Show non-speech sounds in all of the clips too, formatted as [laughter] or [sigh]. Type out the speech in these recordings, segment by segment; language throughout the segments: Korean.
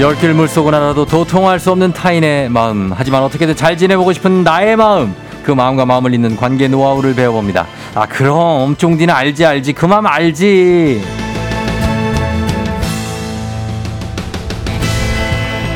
열길 물속은 하나도 도통할 수 없는 타인의 마음. 하지만 어떻게든 잘 지내보고 싶은 나의 마음. 그 마음과 마음을 잇는 관계 노하우를 배워봅니다. 아, 그럼. 쫑디는 알지, 알지. 그 마음 알지.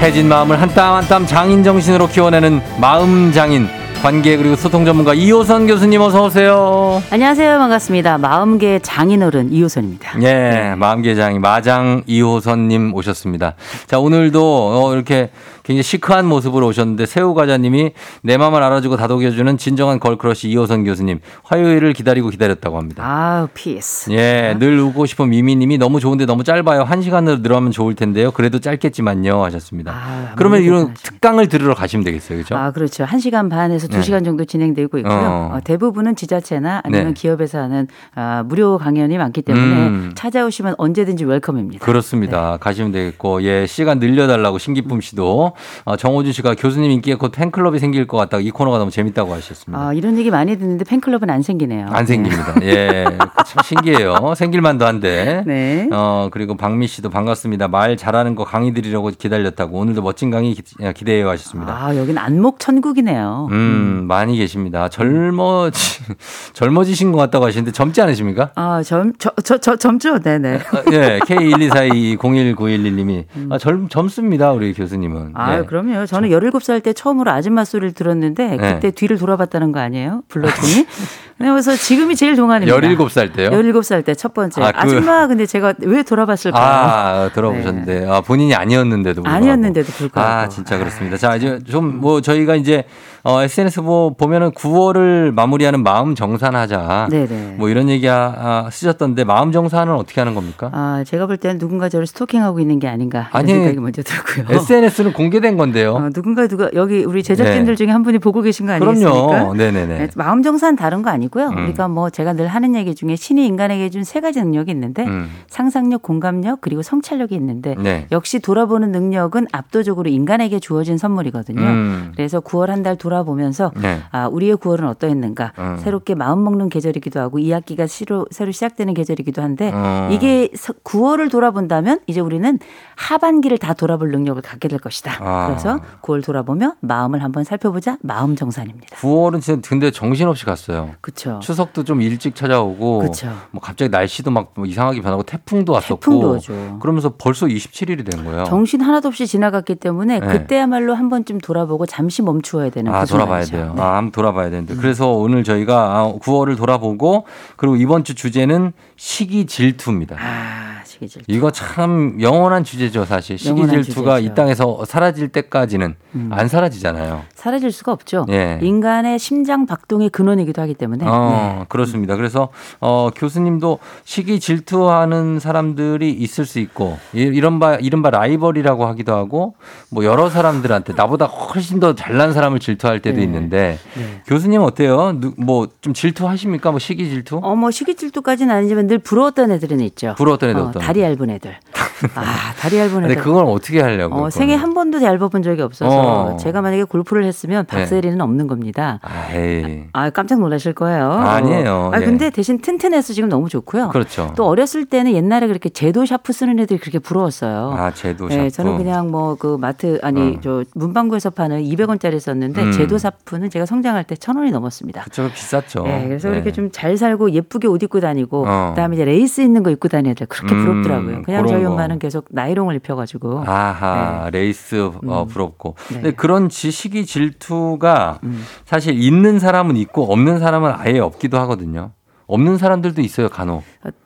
해진 마음을 한 땀 한 땀 장인 정신으로 키워내는 마음 장인. 관계 그리고 소통 전문가 이호선 교수님 어서 오세요. 안녕하세요. 반갑습니다. 마음계 장인어른 이호선입니다. 예, 마음계 장인 마장 이호선 님 오셨습니다. 자, 오늘도 어, 이렇게 굉장히 시크한 모습으로 오셨는데 새우 과자님이 내 마음을 알아주고 다독여주는 진정한 girl crush 이호선 교수님 화요일을 기다리고 기다렸다고 합니다. 아우 peace. 예, 늘 웃고 싶은 미미님이 너무 좋은데 너무 짧아요. 한 시간으로 늘어가면 좋을 텐데요. 그래도 짧겠지만요 하셨습니다. 아, 그러면 이런 하십니다. 특강을 들으러 가시면 되겠어요, 그렇죠? 아 그렇죠. 한 시간 반에서 두 네. 시간 정도 진행되고 있고요. 어. 어, 대부분은 지자체나 아니면 네. 기업에서 하는 아, 무료 강연이 많기 때문에 음. 찾아오시면 언제든지 웰컴입니다. 그렇습니다. 네. 가시면 되겠고, 예, 시간 늘려달라고 신기쁨 씨도, 어, 정호준 씨가 교수님 인기에 곧 팬클럽이 생길 것 같다고 이 코너가 너무 재밌다고 하셨습니다. 아, 이런 얘기 많이 듣는데 팬클럽은 안 생기네요. 안 생깁니다. 예. 참 신기해요. 생길만도 한데. 네. 어, 그리고 박미 씨도 반갑습니다. 말 잘하는 거 강의 드리려고 기다렸다고 오늘도 멋진 강의 기, 기대해 하셨습니다. 아, 여긴 안목 천국이네요. 음, 많이 계십니다. 젊어지, [laughs] 젊어지신 것 같다고 하시는데 젊지 않으십니까? 아, 점, 저, 저, 저, 점죠? 네네. 아, 예, [laughs] K124201911님이 아, 젊, 젊습니다, 우리 교수님은. 음. 아, 예. 그럼요. 저는 17살 때 처음으로 아줌마 소리를 들었는데 네. 그때 뒤를 돌아봤다는 거 아니에요? 불렀더니. [laughs] 그래서 지금이 제일 동안입니다. 17살 때요? 17살 때 첫 번째. 아, 아, 그- 줌마 근데 제가 왜 돌아봤을까요? 아, 들어보셨는데. 아, 본인이 아니었는데도 불구하고. 네. 아니었는데도 불구하고. 아, 진짜 그렇습니다. 자, 이제 좀 뭐 저희가 이제 어, SNS 뭐 보면은 9월을 마무리하는 마음 정산하자. 네네. 뭐 이런 얘기 아, 쓰셨던데 마음 정산은 어떻게 하는 겁니까? 아, 제가 볼 때는 누군가 저를 스토킹하고 있는 게 아닌가 아니, 생각이 먼저 들고요. SNS는 공개 된 건데요. 어, 누군가 누가 여기 우리 제작진들 네. 중에 한 분이 보고 계신 거 아니겠습니까? 그럼요. 네네네. 네, 마음 정산 다른 거 아니고요. 음. 우리가 뭐 제가 늘 하는 얘기 중에 신이 인간에게 준 세 가지 능력이 있는데 음. 상상력, 공감력 그리고 성찰력이 있는데 네. 역시 돌아보는 능력은 압도적으로 인간에게 주어진 선물이거든요. 음. 그래서 9월 한 달 돌아보면서 네. 아, 우리의 9월은 어떠했는가 음. 새롭게 마음 먹는 계절이기도 하고 이 학기가 새로, 새로 시작되는 계절이기도 한데 어. 이게 9월을 돌아본다면 이제 우리는 하반기를 다 돌아볼 능력을 갖게 될 것이다. 아. 그래서 9월 돌아보며 마음을 한번 살펴보자 마음 정산입니다. 9월은 진짜 근데 정신없이 갔어요. 그렇죠. 추석도 좀 일찍 찾아오고 그쵸. 뭐 갑자기 날씨도 막 뭐 이상하게 변하고 태풍도 왔었고 태풍도 오죠. 그러면서 벌써 27일이 된 거예요. 정신 하나도 없이 지나갔기 때문에 네. 그때야말로 한 번쯤 돌아보고 잠시 멈추어야 되는 아, 그 돌아봐야. 돼요. 네. 음. 아, 한번 돌아봐야 되는데. 그래서 오늘 저희가 9월을 돌아보고 그리고 이번 주 주제는 시기 질투입니다. 아, 시기질. 이거 참 영원한 주제죠, 사실. 시기 영원한 질투가 주제죠. 음. 이 땅에서 사라질 때까지는 안 사라지잖아요. 사라질 수가 없죠. 예. 인간의 심장 박동의 근원이기도 하기 때문에. 어, 네. 그렇습니다. 그래서 어, 교수님도 시기 질투하는 사람들이 있을 수 있고 이- 이런 바 이른바 라이벌이라고 하기도 하고 뭐 여러 사람들한테 나보다 훨씬 더 잘난 사람을 질투할 때도 네. 있는데 네. 교수님 어때요? 뭐 좀 질투하십니까? 뭐 시기 질투? 어, 뭐 시기 질투까지는 아니지만 늘 부러웠던 애들은 있죠. 부러웠던 애들 어, 어떤? 다리 얇은 애들. [laughs] 아, 다리 얇은 근데 애들. 그걸 어떻게 하려고? 어, 생애 한 번도 얇아본 적이 없어서 어. 제가 만약에 골프를 했으면 박세리는 없는 겁니다. 아이. 아, 깜짝 놀라실 거예요. 아니에요. 아, 예. 근데 대신 튼튼해서 지금 너무 좋고요. 그렇죠. 또 어렸을 때는 옛날에 그렇게 제도 샤프 쓰는 애들이 그렇게 부러웠어요. 아, 제도 샤프. 네, 저는 그냥 뭐 그 마트 아니 어. 저 문방구에서 파는 200원짜리 썼는데 음. 제도 샤프는 제가 성장할 때 1,000원이 넘었습니다. 그쵸 비쌌죠. 네, 그래서 네. 이렇게 좀 잘 살고 예쁘게 옷 입고 다니고 어. 그다음에 이제 레이스 있는 거 입고 다니는 애들 그렇게 음, 부럽더라고요. 그냥 그런 저희 거. 엄마는 계속 나이롱을 입혀가지고 아하 레이스 어, 음. 부럽고 네. 근데 그런 시기 질투가 음. 사실 있는 사람은 있고 없는 사람은 아예 없기도 하거든요. 없는 사람들도 있어요 간혹.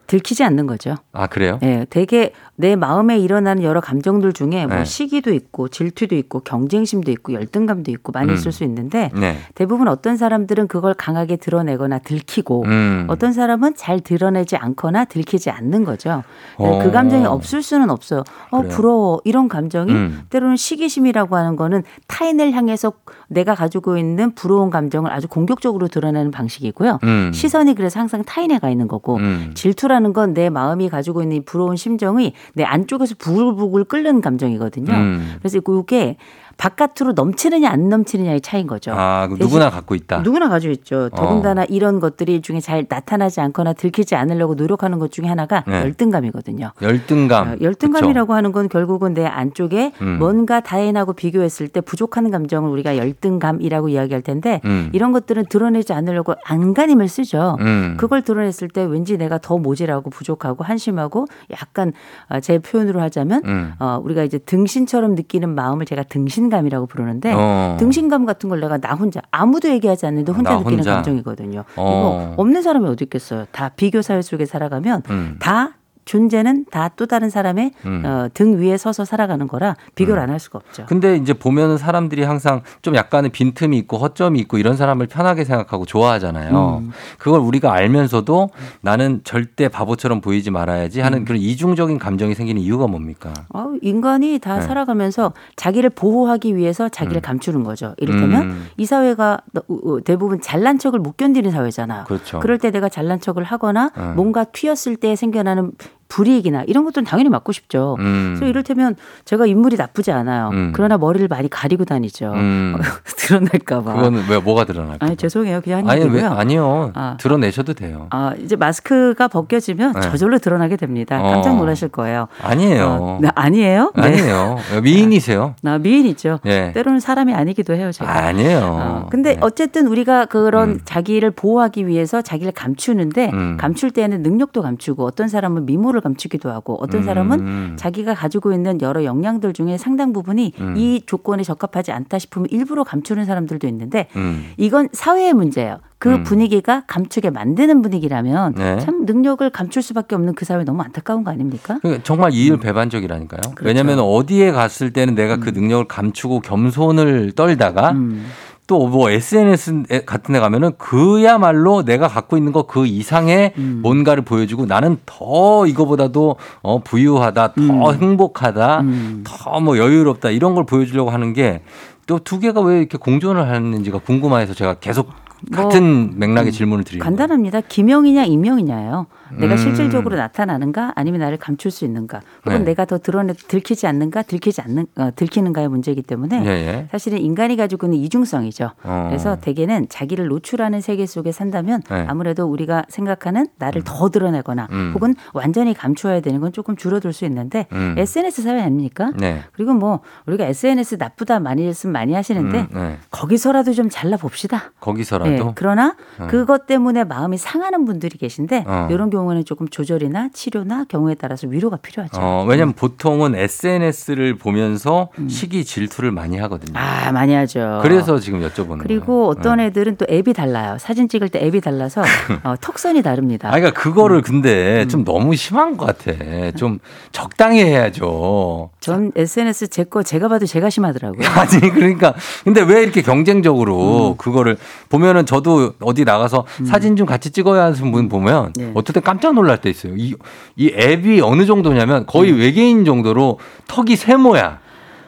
들키지 않는 거죠. 아, 그래요? 예, 되게 내 마음에 일어나는 여러 감정들 중에 뭐 네. 시기도 있고 질투도 있고 경쟁심도 있고 열등감도 있고 많이 음. 있을 수 있는데 네. 대부분 어떤 사람들은 그걸 강하게 드러내거나 들키고 음. 어떤 사람은 잘 드러내지 않거나 들키지 않는 거죠. 어. 그 감정이 없을 수는 없어요. 어, 그래요? 부러워. 이런 감정이 음. 때로는 시기심이라고 하는 거는 타인을 향해서 내가 가지고 있는 부러운 감정을 아주 공격적으로 드러내는 방식이고요. 음. 시선이 그래서 항상 타인에 가 있는 거고 음. 질투라는 건 내 마음이 가지고 있는 이 부러운 심정이 내 안쪽에서 부글부글 끓는 감정이거든요. 음. 그래서 그게 바깥으로 넘치느냐 안 넘치느냐의 차이인 거죠. 아, 누구나 갖고 있다. 누구나 가지고 있죠. 어. 더군다나 이런 것들이 중에 잘 나타나지 않거나 들키지 않으려고 노력하는 것 중에 하나가 네. 열등감이거든요. 열등감. 어, 열등감이라고 하는 건 결국은 내 안쪽에 음. 뭔가 타인하고 비교했을 때 부족한 감정을 우리가 열등감이라고 이야기할 텐데 음. 이런 것들은 드러내지 않으려고 안간힘을 쓰죠. 음. 그걸 드러냈을 때 왠지 내가 더 모질하고 부족하고 한심하고 약간 어, 제 표현으로 하자면 음. 어, 우리가 이제 등신처럼 느끼는 마음을 제가 등신 감이라고 부르는데 어. 등신감 같은 걸 내가 나 혼자 아무도 얘기하지 않는데 혼자 나 느끼는 혼자. 감정이거든요. 어. 이거 없는 사람이 어디 있겠어요. 다 비교 사회 속에 살아가면 음. 다 존재는 다 또 다른 사람의 음. 어, 등 위에 서서 살아가는 거라 비교를 안할 수가 없죠. 근데 이제 보면은 사람들이 항상 좀 약간의 빈틈이 있고 허점이 있고 이런 사람을 편하게 생각하고 좋아하잖아요. 음. 그걸 우리가 알면서도 나는 절대 바보처럼 보이지 말아야지 음. 하는 그런 이중적인 감정이 생기는 이유가 뭡니까? 어, 인간이 다 네. 살아가면서 자기를 보호하기 위해서 자기를 음. 감추는 거죠. 이를테면 음. 이 사회가 너- 어, 대부분 잘난 척을 못 견디는 사회잖아. 그렇죠. 그럴 때 내가 잘난 척을 하거나 어. 뭔가 튀었을 때 생겨나는 불이익이나 이런 것들은 당연히 맞고 싶죠. 음. 그래서 이를테면 제가 인물이 나쁘지 않아요. 음. 그러나 머리를 많이 가리고 다니죠. 음. [laughs] 드러날까봐. 그거는 왜 뭐가 드러날까? 아니 죄송해요. 그냥 한 아니 왜 얘기고요. 아니요. 아. 드러내셔도 돼요. 아, 이제 마스크가 벗겨지면 네. 저절로 드러나게 됩니다. 어. 깜짝 놀라실 거예요. 아니에요. 어, 네, 아니에요? 네. 아니에요. [laughs] 미인이세요. 나 미인이죠. 예. 때로는 사람이 아니기도 해요, 제가. 아니에요. 어, 근데 네. 어쨌든 우리가 그런 음. 자기를 보호하기 위해서 자기를 감추는데 음. 감출 때에는 능력도 감추고 어떤 사람은 미모를 감추기도 하고 어떤 사람은 음. 자기가 가지고 있는 여러 역량들 중에 상당 부분이 음. 이 조건에 적합하지 않다 싶으면 일부러 감추는 사람들도 있는데 음. 이건 사회의 문제예요. 그 음. 분위기가 감추게 만드는 분위기라면 네. 참 능력을 감출 수밖에 없는 그 사회 너무 안타까운 거 아닙니까? 그 정말 이율배반적이라니까요. 그렇죠. 왜냐하면 어디에 갔을 때는 내가 그 능력을 감추고 겸손을 떨다가 음. 또 뭐 SNS 같은 데 가면은 그야말로 내가 갖고 있는 거 그 이상의 음. 뭔가를 보여주고 나는 더 이거보다도 어 부유하다, 더 행복하다, 음. 더뭐 여유롭다 이런 걸 보여주려고 하는 게 또 두 개가 왜 이렇게 공존을 하는지가 궁금해서 제가 계속 뭐, 같은 맥락의 질문을 드리는 거예요. 간단합니다. 기명이냐 이명이냐예요. 내가 음. 실질적으로 나타나는가 아니면 나를 감출 수 있는가 혹은 네. 내가 더 드러내 들키지 않는가 들키지 않는 어, 들키는가의 문제이기 때문에 예, 예. 사실은 인간이 가지고 있는 이중성이죠. 어. 그래서 대개는 자기를 노출하는 세계 속에 산다면 네. 아무래도 우리가 생각하는 나를 더 드러내거나 음. 혹은 완전히 감추어야 되는 건 조금 줄어들 수 있는데 음. SNS 사회 아닙니까? 네. 그리고 뭐 우리가 SNS 나쁘다 많이 했으면 많이 하시는데 음, 네. 거기서라도 좀 잘라 봅시다. 거기서라도 네, 그러나 어. 그것 때문에 마음이 상하는 분들이 계신데 어. 이런 경우 에는 조금 조절이나 치료나 경우에 따라서 위로가 필요하죠. 어, 왜냐면 보통은 SNS를 보면서 시기 질투를 많이 하거든요. 음. 아 많이 하죠. 그래서 지금 여쭤보는 그리고 거예요. 어떤 네. 애들은 또 앱이 달라요. 사진 찍을 때 앱이 달라서 [laughs] 어, 턱선이 다릅니다. 아, 그러니까 그거를 근데 음. 좀 너무 심한 것 같아. 좀 적당히 해야죠. 전 SNS 제 거 제가 봐도 제가 심하더라고요. [laughs] 아니 그러니까 근데 왜 이렇게 음. 경쟁적으로 그거를 보면은 저도 어디 나가서 사진 좀 같이 찍어야 하는 분 보면 네. 때 깜짝 놀랄 때 있어요. 이, 이 앱이 어느 정도냐면 거의 음. 외계인 정도로 턱이 세모야.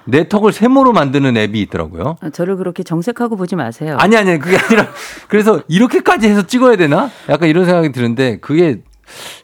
내 턱을 세모로 만드는 앱이 있더라고요. 어, 저를 그렇게 정색하고 보지 마세요. 아니 아니 그게 아니라 그래서 이렇게까지 해서 찍어야 되나? 약간 이런 생각이 드는데 그게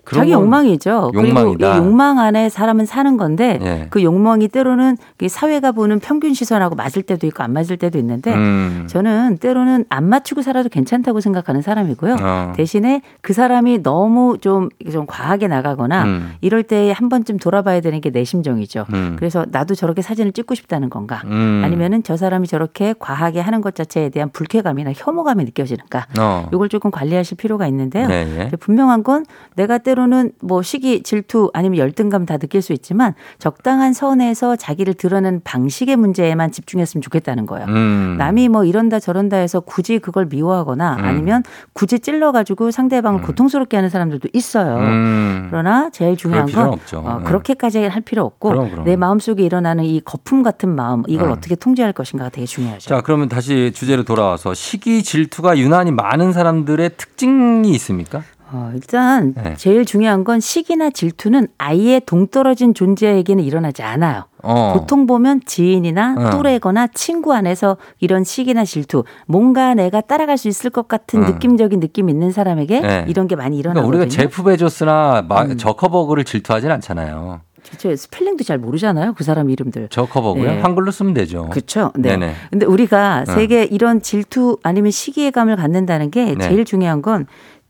자기 건 욕망이죠. 욕망이다. 그리고 이 욕망 안에 사람은 사는 건데 예. 그 욕망이 때로는 이 사회가 보는 평균 시선하고 맞을 때도 있고 안 맞을 때도 있는데 음. 저는 때로는 안 맞추고 살아도 괜찮다고 생각하는 사람이고요. 어. 대신에 그 사람이 너무 좀, 좀 과하게 나가거나 음. 이럴 때 한 번쯤 돌아봐야 되는 게 내 심정이죠. 음. 그래서 나도 저렇게 사진을 찍고 싶다는 건가? 음. 아니면은 저 사람이 저렇게 과하게 하는 것 자체에 대한 불쾌감이나 혐오감이 느껴지는가? 어. 이걸 조금 관리하실 필요가 있는데요. 네, 예. 근데 분명한 건 내가 때로는 뭐 시기, 질투 아니면 열등감 다 느낄 수 있지만 적당한 선에서 자기를 드러내는 방식의 문제에만 집중했으면 좋겠다는 거예요. 음. 남이 뭐 이런다 저런다 해서 굳이 그걸 미워하거나 음. 아니면 굳이 찔러가지고 상대방을 고통스럽게 하는 사람들도 있어요. 음. 그러나 제일 중요한 건. 어, 네. 그렇게까지 할 필요 없고 그럼, 그럼. 내 마음속에 일어나는 이 거품 같은 마음 이걸 음. 어떻게 통제할 것인가가 되게 중요하죠. 자, 그러면 다시 주제로 돌아와서 시기 질투가 유난히 많은 사람들의 특징이 있습니까? 어, 일단 네. 제일 중요한 건 시기나 질투는 아예 동떨어진 존재에게는 일어나지 않아요. 어. 보통 보면 지인이나 어. 또래거나 친구 안에서 이런 시기나 질투, 뭔가 내가 따라갈 수 있을 것 같은 음. 느낌적인 느낌 있는 사람에게 네. 이런 게 많이 그러니까 일어나거든요. 우리가 제프 베조스나 마- 음. 저커버그를 질투하진 않잖아요. 저 스펠링도 잘 모르잖아요. 그 사람 이름들. 저커버그요? 네. 한글로 쓰면 되죠. 그렇죠. 네. 네네. 근데 우리가 어. 세계 이런 질투 아니면 시기의 감을 갖는다는 게 네. 제일 중요한 건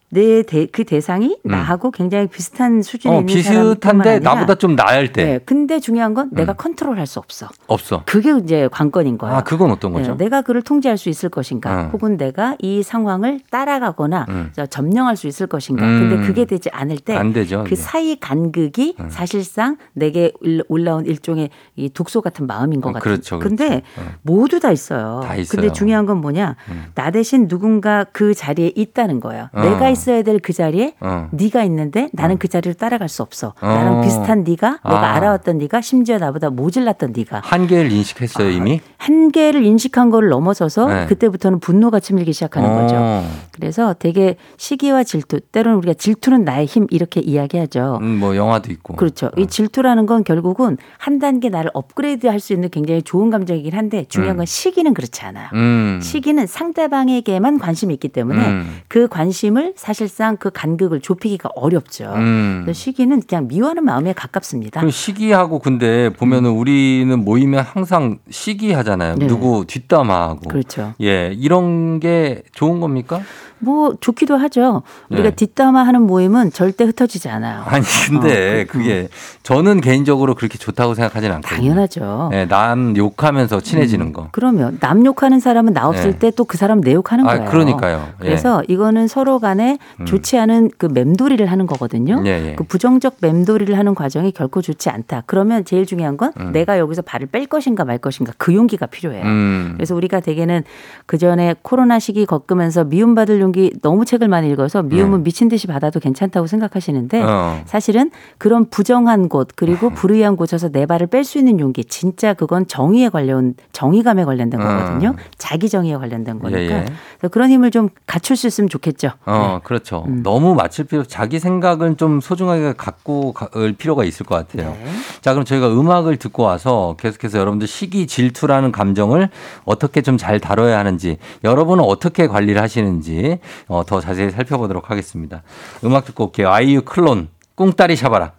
내 그 대상이 나하고 굉장히 비슷한 수준에 음. 어, 있는 비슷한데 나보다 좀 나을 때 네. 근데 중요한 건 내가 음. 컨트롤할 수 없어. 없어. 그게 이제 관건인 거예요. 아, 그건 어떤 네, 거죠? 내가 그를 통제할 수 있을 것인가, 어. 혹은 내가 이 상황을 따라가거나 음. 저 점령할 수 있을 것인가. 음. 근데 그게 되지 않을 때 안 되죠. 그 네. 사이 간극이 사실상 내게 일- 올라온 일종의 이 독소 같은 마음인 것 어, 같아요. 그렇죠, 근데 그렇죠. 어. 모두 다 있어요. 다 있어요. 근데 중요한 건 뭐냐? 음. 나 대신 누군가 그 자리에 있다는 거예요. 어. 내가 있어야 될 그 자리에 어. 네가 있는데 나는 그 자리를 따라갈 수 없어. 어. 나랑 비슷한 네가, 아. 내가 알아왔던 네가, 심지어 나보다 모질랐던 네가. 한계를 인식했어요, 이미? 한계를 인식한 걸 넘어서서 네. 그때부터는 분노가 치밀기 시작하는 어. 거죠. 그래서 되게 시기와 질투, 때로는 우리가 질투는 나의 힘 이렇게 이야기하죠. 음, 뭐 영화도 있고. 그렇죠. 이 질투라는 건 결국은 한 단계 나를 업그레이드 할 수 있는 굉장히 좋은 감정이긴 한데 중요한 건 시기는 그렇지 않아요. 음. 시기는 상대방에게만 관심이 있기 때문에 음. 그 관심을 사실상 그 간극을 좁히기가 어렵죠. 음. 시기는 그냥 미워하는 마음에 가깝습니다. 그 시기하고 근데 보면은 우리는 모이면 항상 시기하잖아요. 네. 누구 뒷담화하고. 그렇죠. 예, 이런 게 좋은 겁니까? 뭐 좋기도 하죠. 우리가 네. 뒷담화하는 모임은 절대 흩어지지 않아요. 아니 근데 어, 그- 그게 저는 개인적으로 그렇게 좋다고 생각하진 않거든요. 당연하죠. 예, 남 욕하면서 친해지는 거. 그러면 남 욕하는 사람은 나 없을 네. 때또 그 사람 내 욕하는 아, 거예요. 그러니까요. 예. 그래서 이거는 서로 간에 좋지 않은 그 맴돌이를 하는 거거든요. 예, 예. 그 부정적 맴돌이를 하는 과정이 결코 좋지 않다. 그러면 제일 중요한 건 내가 여기서 발을 뺄 것인가 말 것인가 그 용기가 필요해요. 음. 그래서 우리가 대개는 그 전에 코로나 시기 겪으면서 미움받을 용기 너무 책을 많이 읽어서 미움은 네. 미친 듯이 받아도 괜찮다고 생각하시는데 어. 사실은 그런 부정한 곳 그리고 불의한 곳에서 내 발을 뺄 수 있는 용기 진짜 그건 정의에 관련 정의감에 관련된 거거든요. 자기 정의에 관련된 거니까 어. 예, 예. 그런 힘을 좀 갖출 수 있으면 좋겠죠. 어, 그렇죠. 음. 너무 맞출 필요, 자기 생각은 좀 소중하게 갖고 갈 필요가 있을 것 같아요. 네. 자, 그럼 저희가 음악을 듣고 와서 계속해서 여러분들 시기 질투라는 감정을 어떻게 좀 잘 다뤄야 하는지, 여러분은 어떻게 관리를 하시는지 어, 더 자세히 살펴보도록 하겠습니다. 음악 듣고 올게요. 아이유 클론, 꿍따리 샤바라.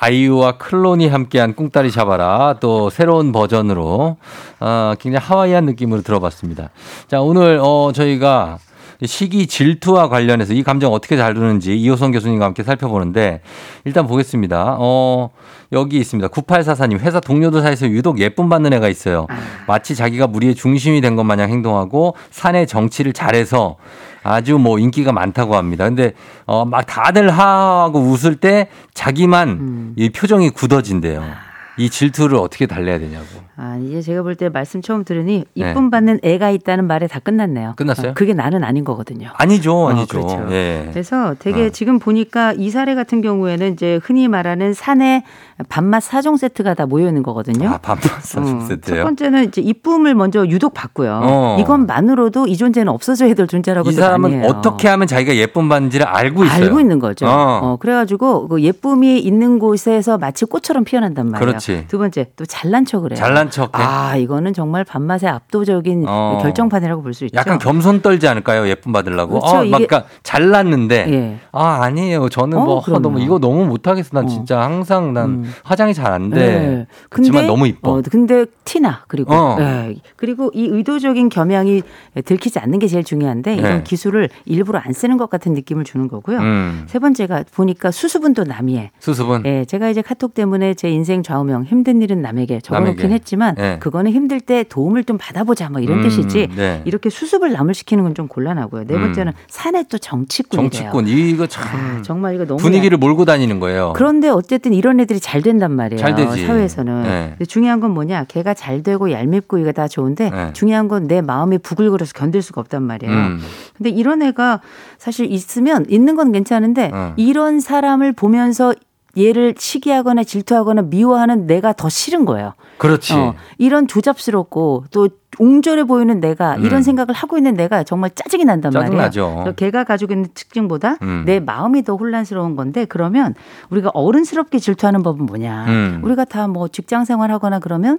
아이유와 클론이 함께한 꿍따리 샤바라 또 새로운 버전으로 어, 굉장히 하와이안 느낌으로 들어봤습니다. 자 오늘 어, 저희가 시기 질투와 관련해서 이 감정 어떻게 다루는지 이호성 교수님과 함께 살펴보는데 일단 보겠습니다. 어, 여기 있습니다. 9844님 회사 동료들 사이에서 유독 예쁨 받는 애가 있어요. 마치 자기가 무리의 중심이 된 것 마냥 행동하고 사내 정치를 잘해서 아주 뭐 인기가 많다고 합니다. 근데 어 막 다들 하하고 웃을 때 자기만 이 표정이 굳어진대요. 이 질투를 어떻게 달래야 되냐고. 아, 이제 제가 볼 때 말씀 처음 들으니 네. 이쁨 받는 애가 있다는 말에 다 끝났네요. 끝났어요? 어, 그게 나는 아닌 거거든요. 아니죠, 어, 아니죠. 그렇죠. 예. 그래서 되게 어. 지금 보니까 이 사례 같은 경우에는 이제 흔히 말하는 산에 밥맛 사종 세트가 다 모여 있는 거거든요. 아, 밥맛 어, 세트요. 첫 번째는 이제 이쁨을 먼저 유독 받고요. 어. 이것만으로도 이 존재는 없어져야 될 존재라고 이 사람은 어떻게 하면 자기가 예쁨 받는지를 알고 있어요. 알고 있는 거죠. 어. 어. 그래가지고 그 예쁨이 있는 곳에서 마치 꽃처럼 피어난단 말이에요. 그렇지. 두 번째 또 잘난 척을 해요. 잘난 척해. 아 이거는 정말 밥맛의 압도적인 어. 결정판이라고 볼 수 있죠. 약간 겸손 떨지 않을까요? 예쁨 받으려고. 그렇죠. 어, 막 이게- 그러니까 잘났는데 예. 아 아니에요. 저는 어, 뭐 아. 너무 이거 너무 못하겠어. 난 어. 진짜 항상 난 음. 화장이 잘 안 돼. 네. 그렇지만 너무 이뻐. 어, 근데 티나 그리고 어. 예. 그리고 이 의도적인 겸양이 들키지 않는 게 제일 중요한데 이런 네. 기술을 일부러 안 쓰는 것 같은 느낌을 주는 거고요. 음. 세 번째가 보니까 수습은 또 남이에. 수습은 예, 제가 이제 카톡 때문에 제 인생 좌우 모명 힘든 일은 남에게 적어놓긴 남에게. 했지만 네. 그거는 힘들 때 도움을 좀 받아보자 뭐 이런 음, 뜻이지 네. 이렇게 수습을 남을 시키는 건 좀 곤란하고요. 네 음. 번째는 산에 또 정치꾼이 정치꾼 돼요. 이거 참 아, 정말 이거 너무 분위기를 몰고 다니는 거예요. 그런데 어쨌든 이런 애들이 잘 된단 말이에요. 잘 되지. 사회에서는. 네. 중요한 건 뭐냐? 걔가 잘 되고 얄밉고 이거 다 좋은데 네. 중요한 건 내 마음이 부글거려서 견딜 수가 없단 말이에요. 음. 근데 이런 애가 사실 있으면 있는 건 괜찮은데 어. 이런 사람을 보면서 얘를 시기하거나 질투하거나 미워하는 내가 더 싫은 거예요. 그렇지. 어, 이런 조잡스럽고 또 옹졸해 보이는 내가 음. 이런 생각을 하고 있는 내가 정말 짜증이 난단 말이에요. 짜증나죠. 그래서 걔가 가지고 있는 특징보다 음. 내 마음이 더 혼란스러운 건데 그러면 우리가 어른스럽게 질투하는 법은 뭐냐? 음. 우리가 다 뭐 직장 생활하거나 그러면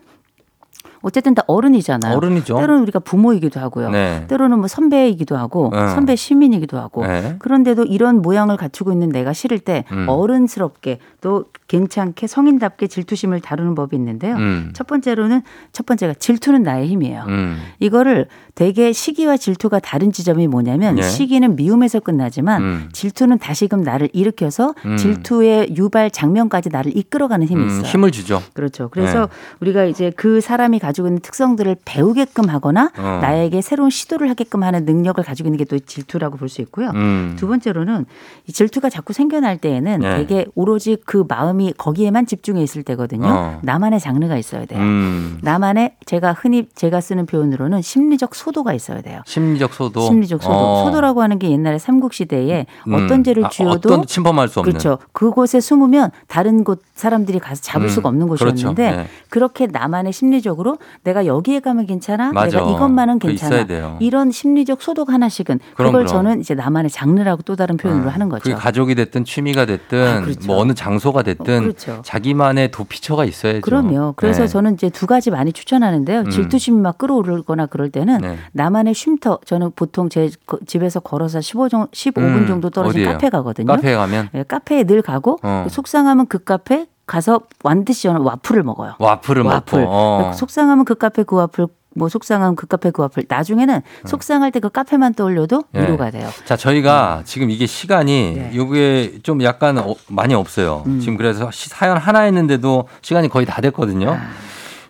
어쨌든 다 어른이잖아요. 어른이죠. 때로는 우리가 부모이기도 하고요. 네. 때로는 뭐 선배이기도 하고 어. 선배 시민이기도 하고 네. 그런데도 이런 모양을 갖추고 있는 내가 싫을 때 음. 어른스럽게 또 괜찮게 성인답게 질투심을 다루는 법이 있는데요. 음. 첫 번째로는 첫 번째가 질투는 나의 힘이에요. 음. 이거를 되게 시기와 질투가 다른 지점이 뭐냐면 예. 시기는 미움에서 끝나지만 음. 질투는 다시금 나를 일으켜서 음. 질투의 유발 장면까지 나를 이끌어가는 힘이 음, 있어요. 힘을 주죠. 그렇죠. 그래서 네. 우리가 이제 그 사람이 가지고 있는 특성들을 배우게끔 하거나 어. 나에게 새로운 시도를 하게끔 하는 능력을 가지고 있는 게 또 질투라고 볼 수 있고요. 음. 두 번째로는 이 질투가 자꾸 생겨날 때에는 네. 되게 오로지 그 마음이 거기에만 집중해 있을 때거든요. 어. 나만의 장르가 있어야 돼요. 음. 나만의 제가 흔히 제가 쓰는 표현으로는 심리적 소도가 있어야 돼요. 심리적 소도. 심리적 소도. 어. 소도라고 하는 게 옛날에 삼국 시대에 음. 어떤 죄를 아, 지어도 어떤 침범할 수 없는. 그렇죠. 그곳에 숨으면 다른 곳 사람들이 가서 잡을 음, 수가 없는 곳이었는데 그렇죠. 네. 그렇게 나만의 심리적으로 내가 여기에 가면 괜찮아. 맞아. 내가 이것만은 괜찮아. 이런 심리적 소독 하나씩은 그럼, 그걸 그럼. 저는 이제 나만의 장르라고 또 다른 표현으로 어, 하는 거죠. 가족이 됐든 취미가 됐든 아, 그렇죠. 뭐 어느 장소가 됐든 어, 그렇죠. 자기만의 도피처가 있어야죠. 그럼요. 그래서 네. 저는 이제 두 가지 많이 추천하는데요. 음. 질투심이 막 끌어오르거나 그럴 때는 네. 나만의 쉼터. 저는 보통 제 거- 집에서 걸어서 15 정, 15분 음, 정도 떨어진 어디예요? 카페 가거든요. 카페에 가면 예, 카페에 늘 가고 어. 속상하면 그 카페 가서 완듯이 저는 와플을 먹어요. 와플을 와플. 먹고 어. 속상하면 그 카페 그 와플 뭐 속상하면 그 카페 그 와플 나중에는 속상할 때 그 카페만 떠올려도 어. 예. 위로가 돼요. 자, 저희가 지금 이게 시간이 네. 요게 좀 약간 어- 많이 없어요. 음. 지금 그래서 시- 사연 하나 했는데도 시간이 거의 다 됐거든요.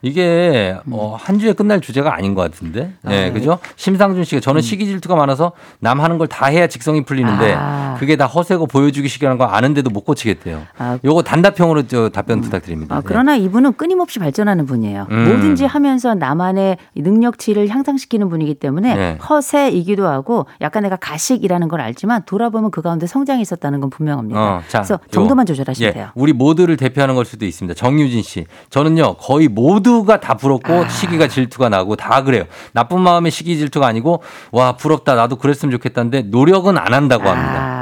이게 어, 한 주에 끝날 주제가 아닌 것 같은데. 아, 네, 네. 그죠? 심상준 씨가 저는 시기 질투가 많아서 남 하는 걸 다 해야 직성이 풀리는데 아. 그게 다 허세고 보여주기 식이라는 거 아는데도 못 고치겠대요. 아, 요거 단답형으로 저 답변 부탁드립니다. 아, 네. 그러나 이분은 끊임없이 발전하는 분이에요. 음. 뭐든지 하면서 나만의 능력치를 향상시키는 분이기 때문에 네. 허세이기도 하고 약간 내가 가식이라는 걸 알지만 돌아보면 그 가운데 성장이 있었다는 건 분명합니다. 어, 자, 그래서 요. 정도만 조절하시면 예, 돼요. 우리 모두를 대표하는 걸 수도 있습니다. 정유진 씨. 저는요, 거의 모두 가 다 부럽고 아. 시기가 질투가 나고 다 그래요. 나쁜 마음의 시기 질투가 아니고, 와, 부럽다. 나도 그랬으면 좋겠다는데 노력은 안 한다고 합니다. 아.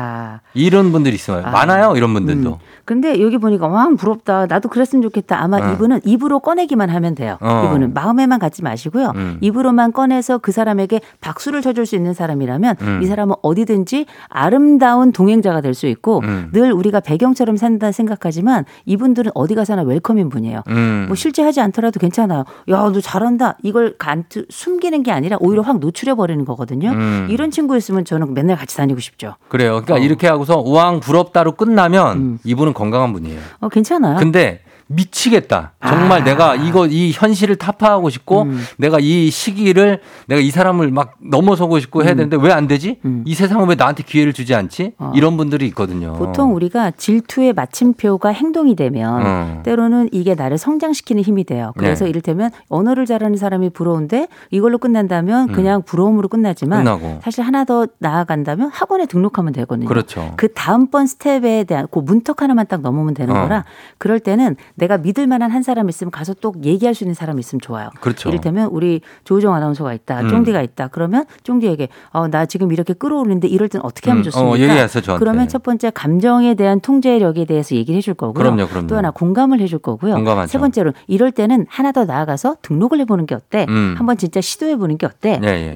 이런 분들이 있어요. 아. 많아요, 이런 분들도. 음. 근데 여기 보니까 와 부럽다. 나도 그랬으면 좋겠다. 아마 어. 이분은 입으로 꺼내기만 하면 돼요. 어. 이분은 마음에만 갖지 마시고요. 음. 입으로만 꺼내서 그 사람에게 박수를 쳐줄 수 있는 사람이라면 음. 이 사람은 어디든지 아름다운 동행자가 될 수 있고 음. 늘 우리가 배경처럼 산다 생각하지만 이분들은 어디 가서나 웰컴인 분이에요. 음. 뭐 실제 하지 않더라도 괜찮아요. 야, 너 잘한다. 이걸 간 숨기는 게 아니라 오히려 확 노출해 버리는 거거든요. 음. 이런 친구 있으면 저는 맨날 같이 다니고 싶죠. 그래요. 그러니까 어. 이렇게 하고 서 우왕 부럽다로 끝나면 음. 이분은 건강한 분이에요. 어, 괜찮아요. 근데 미치겠다. 정말 아. 내가 이거 이 현실을 타파하고 싶고 음. 내가 이 시기를 내가 이 사람을 막 넘어서고 싶고 해야 되는데 왜 안 되지? 음. 이 세상은 왜 나한테 기회를 주지 않지? 어. 이런 분들이 있거든요. 보통 우리가 질투의 마침표가 행동이 되면 어. 때로는 이게 나를 성장시키는 힘이 돼요. 그래서 네. 이를테면 언어를 잘하는 사람이 부러운데 이걸로 끝난다면 음. 그냥 부러움으로 끝나지만 끝나고. 사실 하나 더 나아간다면 학원에 등록하면 되거든요. 그렇죠. 그 다음번 스텝에 대한 그 문턱 하나만 딱 넘으면 되는 어. 거라 그럴 때는 내가 믿을 만한 한 사람 있으면 가서 또 얘기할 수 있는 사람이 있으면 좋아요. 그렇죠. 이를테면 우리 조우정 아나운서가 있다, 음. 쫑디가 있다. 그러면 쫑디에게 어, 나 지금 이렇게 끌어오르는데 이럴 땐 어떻게 하면 음, 어, 좋습니까? 얘기하세요, 저한테. 그러면 첫 번째 감정에 대한 통제력에 대해서 얘기를 해줄 거고요. 그럼요, 그럼요. 또 하나 공감을 해줄 거고요. 공감하죠. 세 번째로 이럴 때는 하나 더 나아가서 등록을 해보는 게 어때? 음. 한번 진짜 시도해보는 게 어때? 예, 예.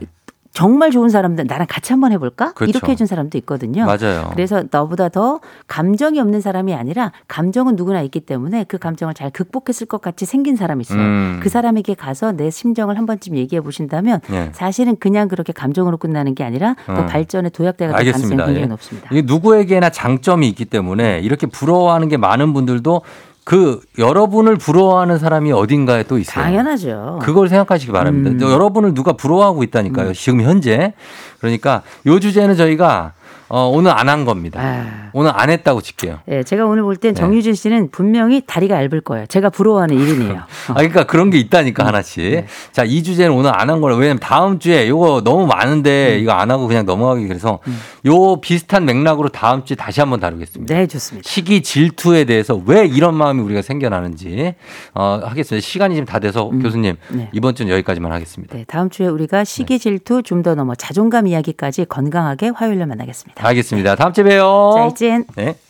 정말 좋은 사람들 나랑 같이 한번 해볼까? 그렇죠. 이렇게 해준 사람도 있거든요. 맞아요. 그래서 너보다 더 감정이 없는 사람이 아니라 감정은 누구나 있기 때문에 그 감정을 잘 극복했을 것 같이 생긴 사람이 있어요. 음. 그 사람에게 가서 내 심정을 한 번쯤 얘기해 보신다면 예. 사실은 그냥 그렇게 감정으로 끝나는 게 아니라 더 어. 발전의 도약대가 될 가능성이 알겠습니다. 굉장히 예. 높습니다. 이게 누구에게나 장점이 있기 때문에 이렇게 부러워하는 게 많은 분들도 그 여러분을 부러워하는 사람이 어딘가에 또 있어요. 당연하죠. 그걸 생각하시기 바랍니다. 음. 여러분을 누가 부러워하고 있다니까요. 지금 현재. 그러니까 요 주제는 저희가 어, 오늘 안 한 겁니다. 아. 오늘 안 했다고 칠게요. 예, 제가 오늘 볼땐 네. 정유진 씨는 분명히 다리가 얇을 거예요. 제가 부러워하는 일인이에요. [laughs] 아, 그러니까 그런 게 있다니까 하나씩. 자, 이 주제는 오늘 안 한 거라. 왜냐면 다음 주에 요거 너무 많은데 이거 안 하고 그냥 넘어가기 그래서 요 비슷한 맥락으로 다음 주에 다시 한번 다루겠습니다. 네, 좋습니다. 시기 질투에 대해서 왜 이런 마음이 우리가 생겨나는지 어, 하겠습니다. 시간이 지금 다 돼서 교수님 네. 이번 주는 여기까지만 하겠습니다. 네, 다음 주에 우리가 시기 질투 좀 더 넘어 자존감 이야기까지 건강하게 화요일에 만나겠습니다. 알겠습니다. 다음 주에 봬요. 자, 이젠 네.